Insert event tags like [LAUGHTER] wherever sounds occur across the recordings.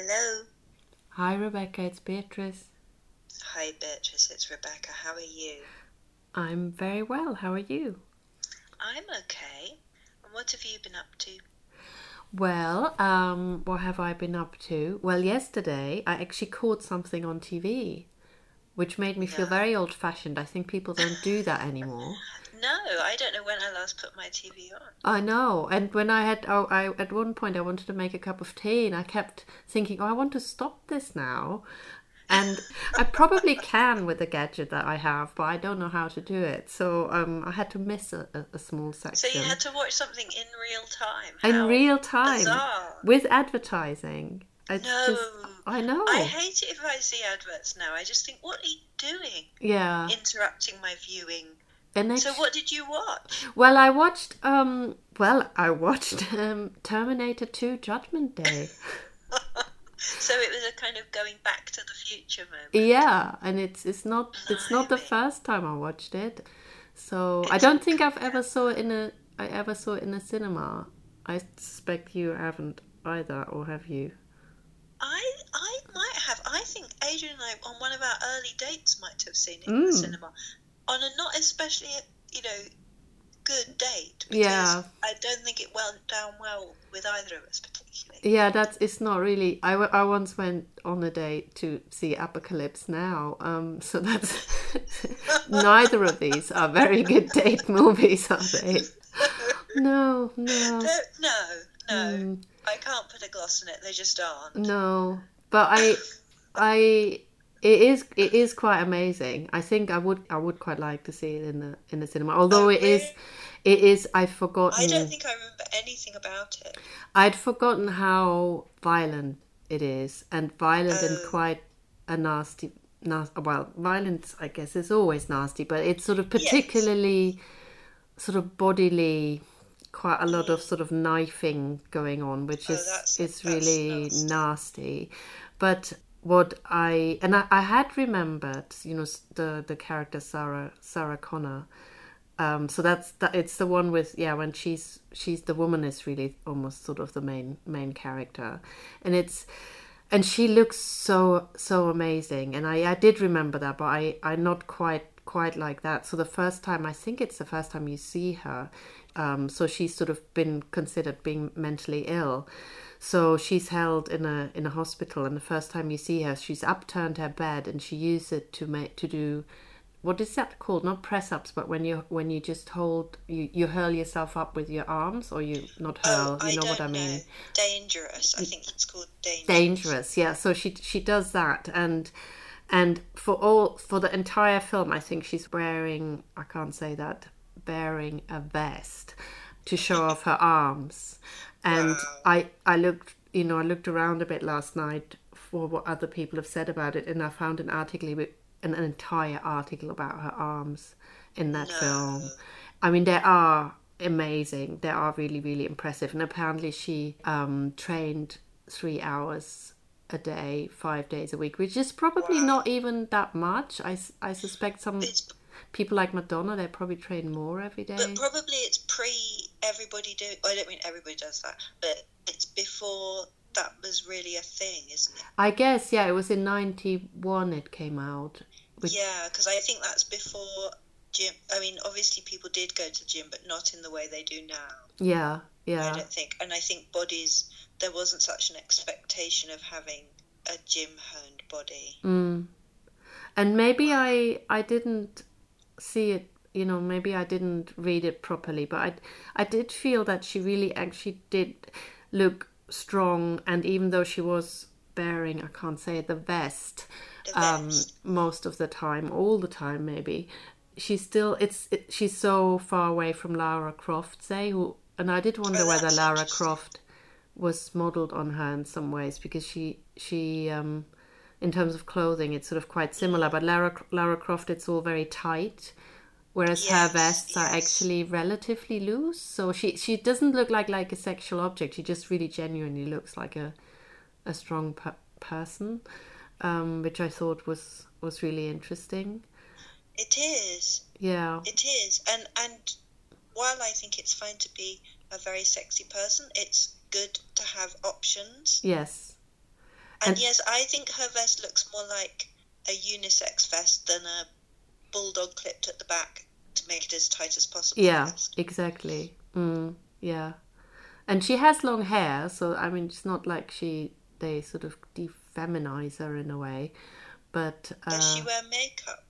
Hello. Hi, Rebecca. It's Beatrice. Hi, Beatrice. It's Rebecca. How are you? I'm very well. How are you? I'm okay. And what have you been up to? Well, um, what have I been up to? Well, yesterday I actually caught something on TV, which made me feel very old fashioned. I think people don't do that anymore. [LAUGHS] Don't know when I last put my TV on. I know. And when I had, oh, I at one point I wanted to make a cup of tea, and I kept thinking, oh, I want to stop this now. And I probably [LAUGHS] can with the gadget that I have, but I don't know how to do it. So um, I had to miss a, a, a small section. So you had to watch something in real time. in real time bizarre. with advertising. No. just, I know. I hate it if I see adverts now. I just think, what are you doing? yeah. Interrupting my viewing. And So what did you watch? well, I watched. Um, well, I watched [LAUGHS] um, Terminator Two: Judgment Day. [LAUGHS] so it was a kind of going back to the future moment. Yeah, and it's it's not it's not the first time I watched it. So I don't think I've ever saw it in a I ever saw it in a cinema. I suspect you haven't either, or have you? I I might have. I think Adrian and I, on one of our early dates, might have seen it in the Mm. cinema. On a not especially, you know, good date. Because Yeah. I don't think it went down well with either of us particularly. Yeah, that's it's not really. I, I once went on a date to see Apocalypse Now. Um, [LAUGHS] so that's neither of these are very good date [LAUGHS] movies, are they? [LAUGHS] No, no, No, no, no. Mm. I can't put a gloss on it. They just aren't. no. But I, I, it is it is quite amazing. I think I would I would quite like to see it in the in the cinema. Although Oh, it is it is I've forgotten. I don't think I remember anything about it. I'd forgotten how violent it is, and violent and Oh. quite a nasty, nasty. Well, violence, I guess, is always nasty, but it's sort of particularly sort of bodily. Quite a lot of mm. sort of knifing going on, which Oh, is is really nasty. nasty. But what I and I, I had remembered, you know, the the character Sarah Sarah Connor. Um, so that's that. It's the one with yeah, when she's she's the woman is really almost sort of the main main character, and it's and she looks so so amazing. And I I did remember that, but I I not quite quite like that. So the first time I think it's the first time you see her, um, so she's sort of been considered being mentally ill. So she's held in a in a hospital, and the first time you see her, she's upturned her bed, and she uses it to make to do what is that called? Not press ups, but when you when you just hold you you hurl yourself up with your arms, or you not oh, hurl. oh, you know what I mean? know. Dangerous. I think it's called dangerous. dangerous yeah so she she does that and and for all for the entire film i think she's wearing i can't say that bearing a vest to show off her arms and Wow. i i looked you know i looked around a bit last night for what other people have said about it and i found an article with an, an entire article about her arms in that No. film i mean there are amazing they are really really impressive and apparently she um trained three hours a day five days a week which is probably Wow. not even that much I, I suspect some It's people like madonna they probably train more every day But probably it's pre everybody do. I don't mean everybody does that, but it's before that was really a thing, isn't it? i guess yeah it was in 91 it came out Which- Yeah, because I think that's before gym. I mean, obviously people did go to the gym, but not in the way they do now. yeah yeah. I don't think, and I think bodies. There wasn't such an expectation of having a gym honed body. Mm. And maybe I I didn't see it, you know, maybe I didn't read it properly, but I I did feel that she really actually did look strong and even though she was bearing, I can't say it, the vest The um most of the time, all the time maybe, she's still it's it, she's so far away from Lara Croft, say, who and I did wonder Oh, whether Lara. Croft was modeled on her in some ways because she she um in terms of clothing it's sort of quite similar but Lara Lara Croft it's all very tight whereas her Yes, vests are actually relatively loose so she she doesn't look like like a sexual object she just really genuinely looks like a a strong per- person um which I thought was was really interesting It is. yeah It is, and and while I think it's fine to be a very sexy person, it's good to have options. Yes. And, And- yes, I think her vest looks more like a unisex vest than a bulldog clipped at the back to make it as tight as possible. Yeah, exactly. Mm, yeah, and she has long hair, so I mean, it's not like she they sort of defeminize her in a way, but uh, Does she wear makeup?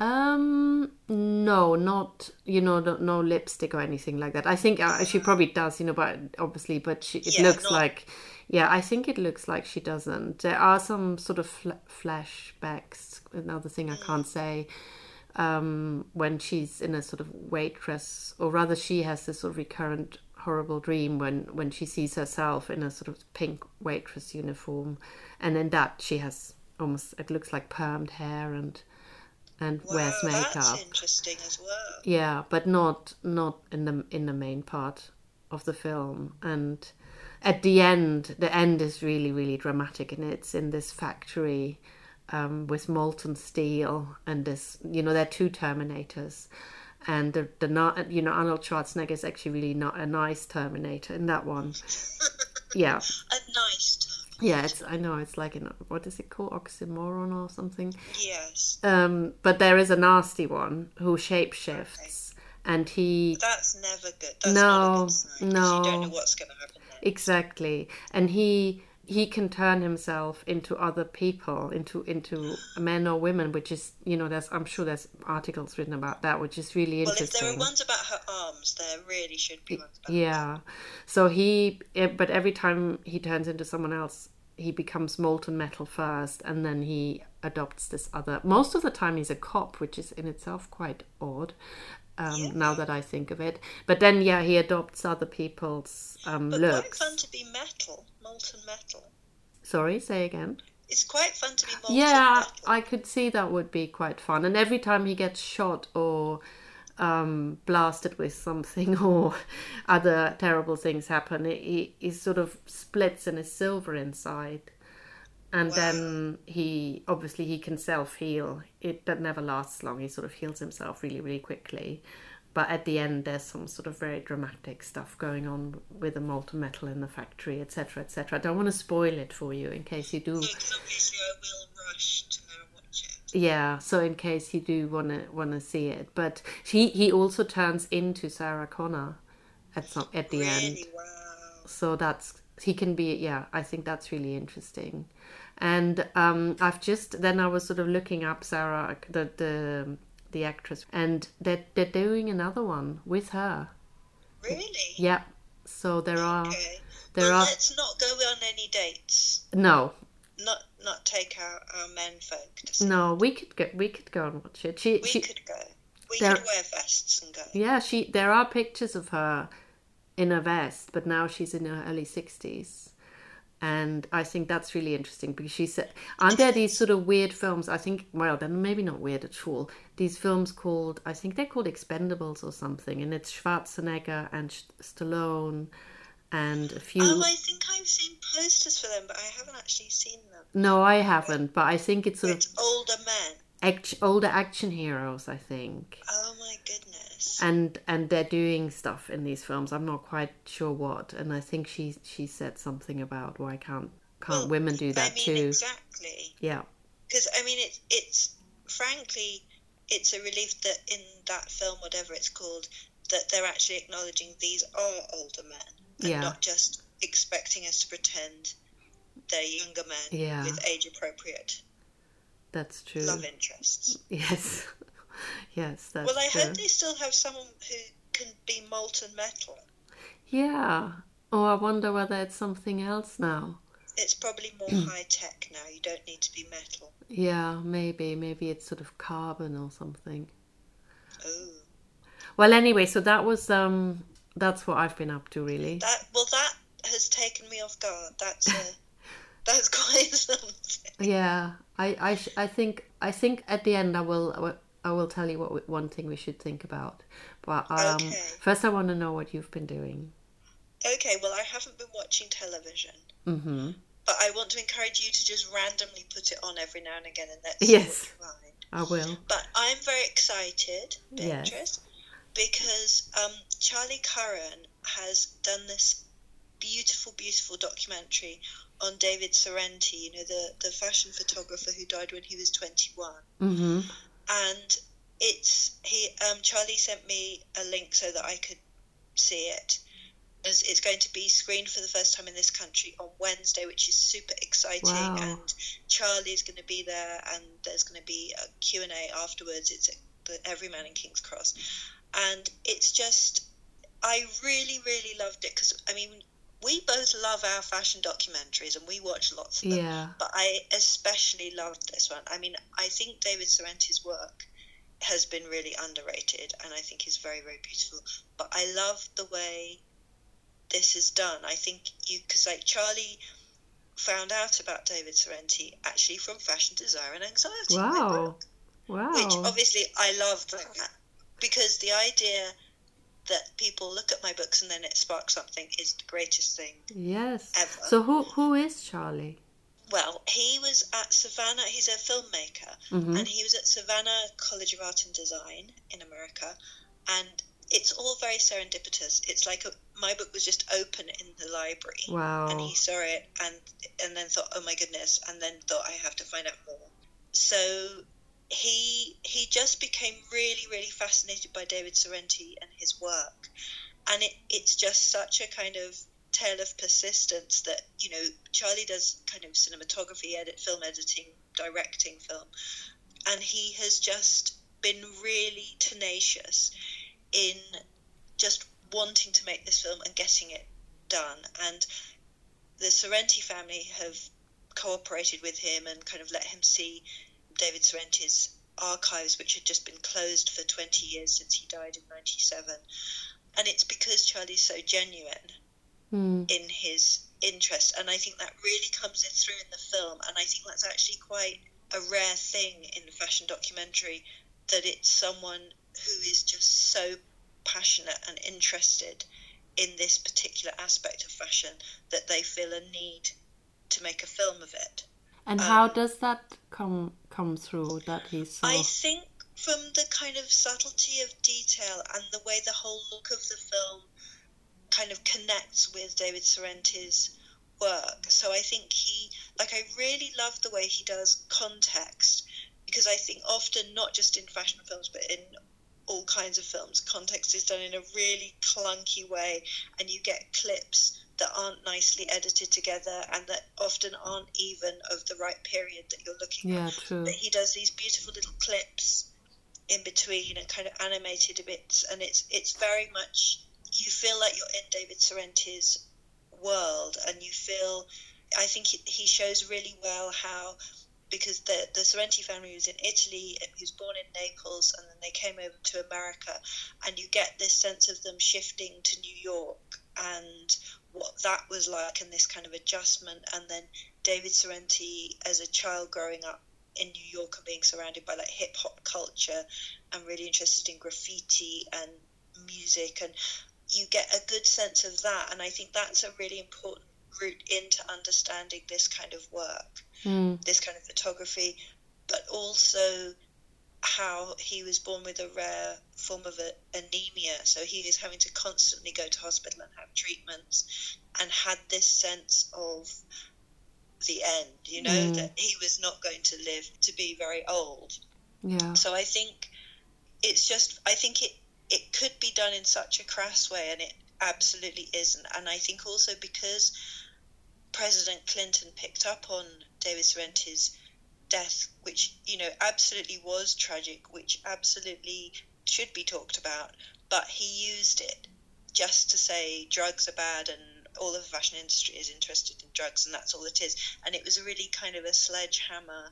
um, no, not you know, no, no lipstick or anything like that. I think uh, she probably does, you know, but obviously, but she, it Yeah, looks not- like, yeah, I think it looks like she doesn't. There are some sort of fl- flashbacks. Another thing I can't say um, when she's in a sort of waitress, or rather, she has this sort of recurrent horrible dream when when she sees herself in a sort of pink waitress uniform, and in that she has almost it looks like permed hair and and Wow, wears makeup. interesting as well. Yeah, but not not in the in the main part of the film. And at the end, the end is really really dramatic, and it's in this factory um, with molten steel, and this you know there are two Terminators, and the the not you know Arnold Schwarzenegger is actually really not a nice Terminator in that one. [LAUGHS] Yeah, A nice yeah, it's I know it's like an what is it called oxymoron or something. Yes. Um, but there is a nasty one who shapeshifts, and he That's never good. That's No, good sign. no. You don't know what's going to happen next. exactly, and he he can turn himself into other people, into into men or women, which is you know there's I'm sure there's articles written about that, which is really Well, if there are ones about her arms, there really should be ones about Yeah. So he, but every time he turns into someone else, he becomes molten metal first, and then he adopts this other. Most of the time, he's a cop, which is in itself quite odd. Um, Now that I think of it, but then yeah, he adopts other people's um, But quite looks. fun to be metal, molten metal. Sorry, say again. It's quite fun to be molten Yeah, metal. I could see that would be quite fun. And every time he gets shot or um, blasted with something [LAUGHS] or other terrible things happen, he, he sort of splits and is silver inside. And then he obviously he can self heal. It that never lasts long. He sort of heals himself really really quickly. But at the end, there's some sort of very dramatic stuff going on with the molten metal in the factory, etc., etc. I don't want to spoil it for you in case you do Because obviously I will rush to watch it. yeah, so in case you do wanna wanna see it, but he he also turns into Sarah Connor at some at the end. Really, wow. So that's he can be yeah. I think that's really interesting, and um, I've just then I was sort of looking up Sarah the the the actress, and they're they're doing another one with her. Really? Yeah. So there are Okay. there well, are let's not go on any dates. no Not not take our, our men folk to no we could go we could go and watch it. She We she could go. We There- could wear vests and go. Yeah, she. There are pictures of her in a vest, but now she's in her early sixties, and I think that's really interesting because she said, "Aren't there these sort of weird films?" I think, well, then maybe not weird at all. These films called, I think they're called Expendables or something, and it's Schwarzenegger and St- Stallone, and a few. Oh, I think I've seen posters for them, but I haven't actually seen them. No, I haven't, but I think it's sort of older men. Act- older action heroes. I think. Oh my goodness. and and they're doing stuff in these films. I'm not quite sure what, and I think she she said something about why can't can't Well, women do that I mean, too? exactly. Yeah, Because I mean, it's it's frankly, it's a relief that in that film, whatever it's called, that they're actually acknowledging these are older men and Yeah. not just expecting us to pretend they're younger men Yeah. with age appropriate that's true. love interests. Yes, [LAUGHS] yes, that's Well, I true. hope they still have someone who can be molten metal. Yeah. Oh, I wonder whether it's something else now. It's probably more [CLEARS THROAT] high tech now. You don't need to be metal. Yeah, maybe maybe it's sort of carbon or something. Oh, Well, anyway, so that was um that's what I've been up to really. that well, that has taken me off guard. That's [LAUGHS] a that's [LAUGHS] quite something. Yeah, I I sh- I think I think at the end I will I will- tell you what we, one thing we should think about. But um, Okay. first, I want to know what you've been doing. Okay, well, I haven't been watching television, hmm but I want to encourage you to just randomly put it on every now and again and let's see Yes. what you find. I will. But I'm very excited, Yes. Beatrice, because um, Charlie Curran has done this beautiful, beautiful documentary on David Sorrenti, you know, the, the fashion photographer who died when he was 21. Mm-hmm. And it's he um, Charlie sent me a link so that I could see it. It's it's going to be screened for the first time in this country on Wednesday, which is super exciting. Wow. And Charlie's going to be there, and there's going to be a Q and A afterwards. It's at the Everyman in King's Cross, and it's just I really really loved it because I mean we both love our fashion documentaries and we watch lots of them. Yeah. But I especially loved this one. I mean, I think David Sorrenti's work has been really underrated and I think is very, very beautiful. But I love the way this is done. I think you, because like Charlie found out about David Sorrenti actually from Fashion Desire and Anxiety. Wow. book, Wow. Which obviously I love that because the idea that people look at my books and then it sparks something is the greatest thing yes. ever. So who who is Charlie? Well, he was at Savannah. He's a filmmaker, Mhm. and he was at Savannah College of Art and Design in America. And it's all very serendipitous. It's like a, my book was just open in the library, Wow. and he saw it, and and then thought, "Oh my goodness!" and then thought, "I have to find out more." So he he just became really really fascinated by David Sorrenti and his work, and it, it's just such a kind of tale of persistence that you know Charlie does kind of cinematography, edit, film editing, directing film, and he has just been really tenacious in just wanting to make this film and getting it done. And the Sorrenti family have cooperated with him and kind of let him see David Sorrenti's archives, which had just been closed for 20 years since he died in 97. And it's because Charlie's so genuine Hmm. in his interest, and I think that really comes in through in the film. And I think that's actually quite a rare thing in a fashion documentary that it's someone who is just so passionate and interested in this particular aspect of fashion that they feel a need to make a film of it. And how um, does that come come through that he's so I think from the kind of subtlety of detail and the way the whole look of the film kind of connects with David Sorrenti's work. So I think he, like, I really love the way he does context because I think often, not just in fashion films, but in all kinds of films, context is done in a really clunky way, and you get clips that aren't nicely edited together and that often aren't even of the right period that you're looking at. Yeah, true. that he does these beautiful little clips in between and kind of animated bits and it's it's very much you feel like you're in David Sorrenti's world and you feel I think he, he shows really well how because the the Sorrenti family was in Italy he was born in Naples and then they came over to America. And you get this sense of them shifting to New York and what that was like and this kind of adjustment and then David Sorrenti as a child growing up in New York and being surrounded by like hip hop culture and really interested in graffiti and music and you get a good sense of that and I think that's a really important route into understanding this kind of work Hmm. this kind of photography but also how he was born with a rare form of a, anemia so he is having to constantly go to hospital and have treatments and had this sense of the end you know Mm. that he was not going to live to be very old Yeah. so I think it's just I think it it could be done in such a crass way and it absolutely isn't. And I think also because President Clinton picked up on David Sorrenti's death, which, you know, absolutely was tragic, which absolutely should be talked about, but he used it just to say drugs are bad and all of the fashion industry is interested in drugs and that's all it is. And it was a really kind of a sledgehammer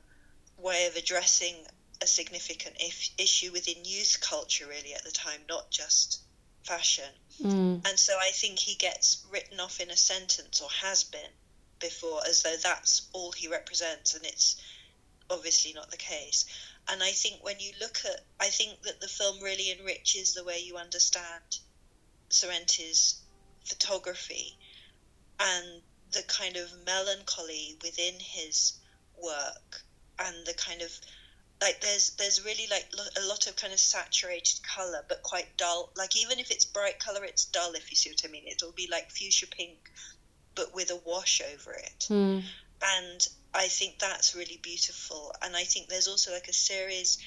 way of addressing a significant if, issue within youth culture really at the time, not just fashion. Mm. And so I think he gets written off in a sentence or has been before as though that's all he represents and it's obviously not the case. And I think when you look at I think that the film really enriches the way you understand Sorrenti's photography and the kind of melancholy within his work and the kind of like there's there's really like lo- a lot of kind of saturated color but quite dull like even if it's bright color it's dull if you see what i mean it'll be like fuchsia pink but with a wash over it. Mm. And I think that's really beautiful. And I think there's also like a series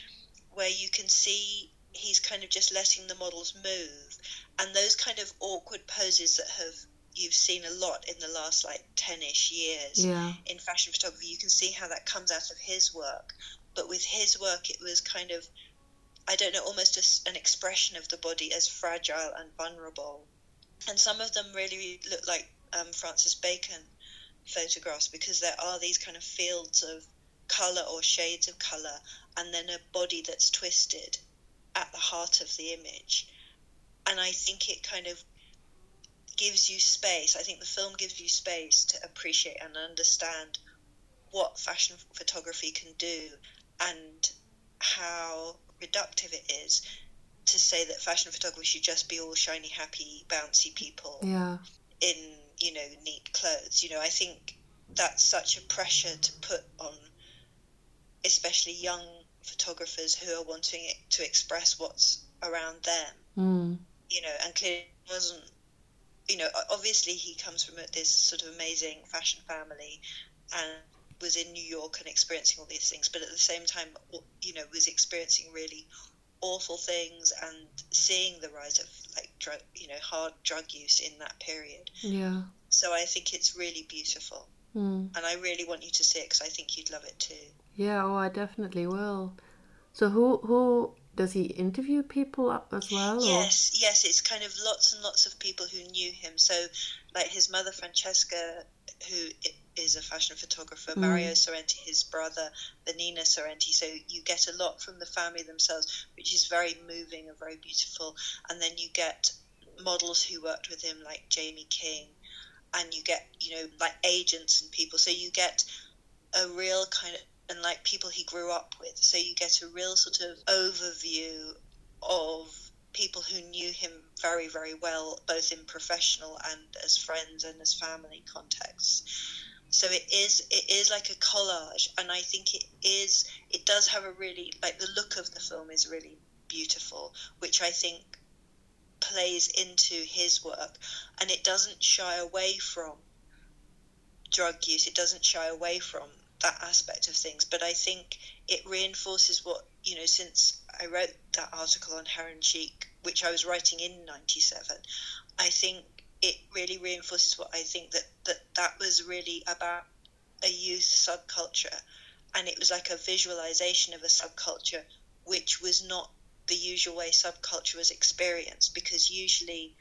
where you can see he's kind of just letting the models move. And those kind of awkward poses that have you've seen a lot in the last like 10ish years Yeah. in fashion photography you can see how that comes out of his work but with his work it was kind of i don't know almost a an expression of the body as fragile and vulnerable and some of them really look like um, francis bacon photographs because there are these kind of fields of color or shades of color and then a body that's twisted at the heart of the image and i think it kind of gives you space. I think the film gives you space to appreciate and understand what fashion photography can do and how reductive it is to say that fashion photography should just be all shiny, happy, bouncy people Yeah. in, you know, neat clothes. You know, I think that's such a pressure to put on especially young photographers who are wanting it to express what's around them Mm. you know, and clearly wasn't, you know, obviously he comes from this sort of amazing fashion family and was in New York and experiencing all these things, but at the same time, you know, was experiencing really awful things and seeing the rise of like drug, you know, hard drug use in that period. Yeah. So I think it's really beautiful, Mm. and I really want you to see it because I think you'd love it too. Yeah. Oh, I definitely will. So who who does he interview people up as well? or- Yes, yes, it's kind of lots and lots of people who knew him. So, like his mother Francesca, who is a fashion photographer, mm. Mario Sorrenti, his brother Vanina Sorrenti. So you get a lot from the family themselves, which is very moving and very beautiful. And then you get models who worked with him, like Jaime King, and you get you know like agents and people. So you get a real kind of and like people he grew up with. So you get a real sort of overview of people who knew him very, very well, both in professional and as friends and as family contexts. So it is it is like a collage, and I think it is it does have a really like the look of the film is really beautiful, which I think plays into his work, and it doesn't shy away from drug use. It doesn't shy away from that aspect of things, but I think it reinforces what you know. Since I wrote that article on Heroin Chic, which I was writing in '97, I think it really reinforces what I think that that that was really about a youth subculture, and it was like a visualization of a subculture which was not the usual way subculture was experienced because usually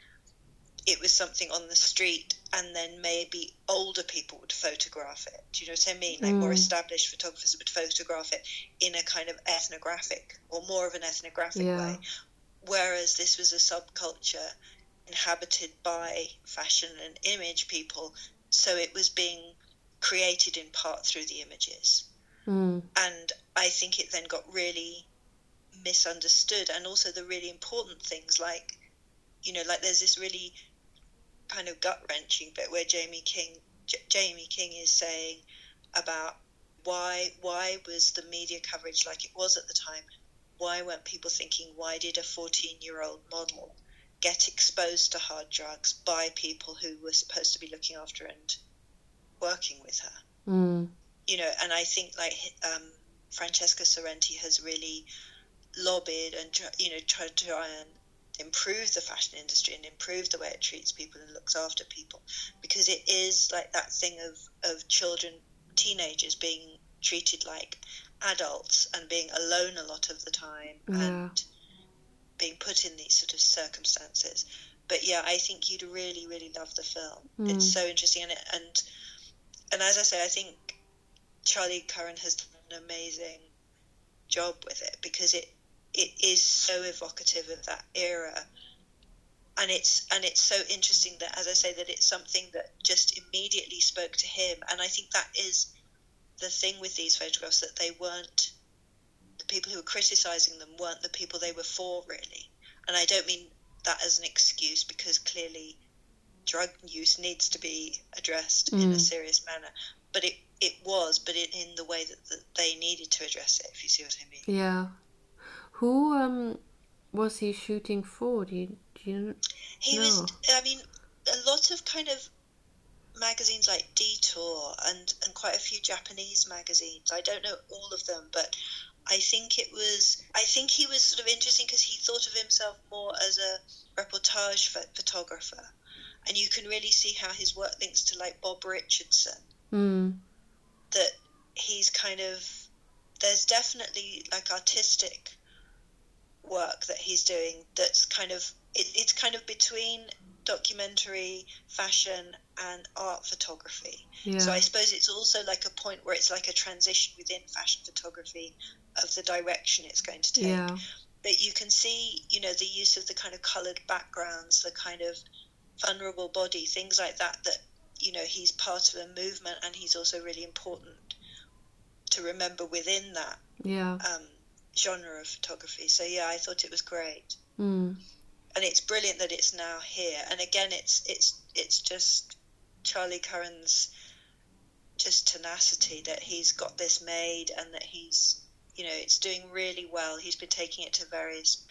it was something on the street and then maybe older people would photograph it. Do you know what I mean? Like more Mm. established photographers would photograph it in a kind of ethnographic or more of an ethnographic Yeah. way. Whereas this was a subculture inhabited by fashion and image people, so it was being created in part through the images Mm. and I think it then got really misunderstood and also the really important things like you know like there's this really kind of gut wrenching bit where Jaime King J- Jaime King is saying about why why was the media coverage like it was at the time why weren't people thinking why did a 14 year old model get exposed to hard drugs by people who were supposed to be looking after and working with her Mm. you know, and I think like um, Francesca Sorrenti has really lobbied and you know tried to try and improve the fashion industry and improve the way it treats people and looks after people because it is like that thing of of children, teenagers being treated like adults and being alone a lot of the time Yeah. and being put in these sort of circumstances. But yeah, I think you'd really, really love the film. Mm. It's so interesting, and it, and and as I say, I think Charlie Curran has done an amazing job with it because it it is so evocative of that era, and it's and it's so interesting that, as I say, that it's something that just immediately spoke to him, and I think that is the thing with these photographs that they weren't the people who were criticizing them weren't the people they were for really, and I don't mean that as an excuse because clearly drug use needs to be addressed in a Mm. serious manner. But it, it was, but it, in the way that, that they needed to address it, if you see what I mean. Yeah. Who um was he shooting for? Do you, do you He No. was, I mean, a lot of kind of magazines like Detour and, and quite a few Japanese magazines. I don't know all of them, but I think it was. I think he was sort of interesting because he thought of himself more as a reportage photographer, and you can really see how his work links to like Bob Richardson. Mm. That he's kind of. There's definitely like artistic work that he's doing that's kind of it, it's kind of between documentary, fashion, and art photography. Yeah. So I suppose it's also like a point where it's like a transition within fashion photography of the direction it's going to take. Yeah. But you can see, you know, the use of the kind of coloured backgrounds, the kind of vulnerable body, things like that. That you know he's part of a movement, and he's also really important to remember within that Yeah. um, genre of photography. So yeah, I thought it was great Mm. And it's brilliant that it's now here. And again, it's it's it's just Charlie Curran's just tenacity that he's got this made and that he's you know it's doing really well. He's been taking it to various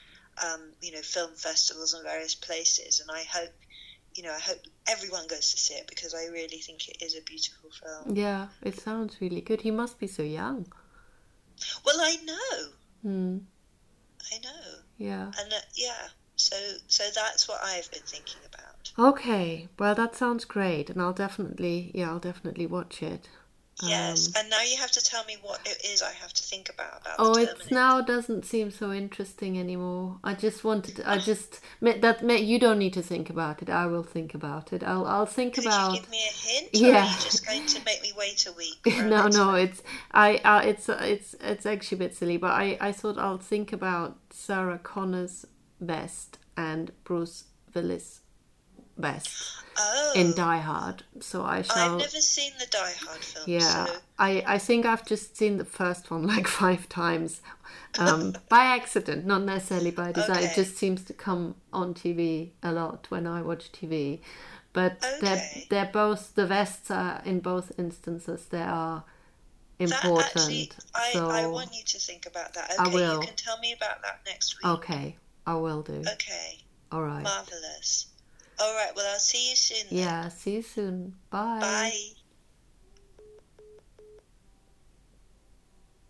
um, you know film festivals and various places, and I hope you know I hope everyone goes to see it because I really think it is a beautiful film. Yeah, it sounds really good. He must be so young. Well, I know, Mm. I know, Yeah. and uh, yeah. So so that's what I've been thinking about. Okay. Well, that sounds great, and I'll definitely, yeah, I'll definitely watch it. Yes, Um, and now you have to tell me what it is I have to think about about Oh, it now doesn't seem so interesting anymore. I just wanted. I just that you don't need to think about it. I will think about it. I'll I'll think Could about. you give me a hint? Or Yeah. are you just going to make me wait a week? for [LAUGHS] a no, no, it's I. Uh, it's it's it's actually a bit silly, but I I thought I'll think about Sarah Connor's best and Bruce Willis best Oh, in Die Hard. So I shall. I've never seen the Die Hard film. Yeah, So, I, I think I've just seen the first one like [LAUGHS] five times um, by accident, not necessarily by design. It just seems to come on TV a lot when I watch TV. But they're they're both the vests are in both instances they are important. actually, I, so I want you to think about that. I Okay, will. you can tell me about that next week. okay, I will do. Okay, All right. marvelous. All right, well, I'll see you soon. then. Yeah. See you soon. Bye. Bye.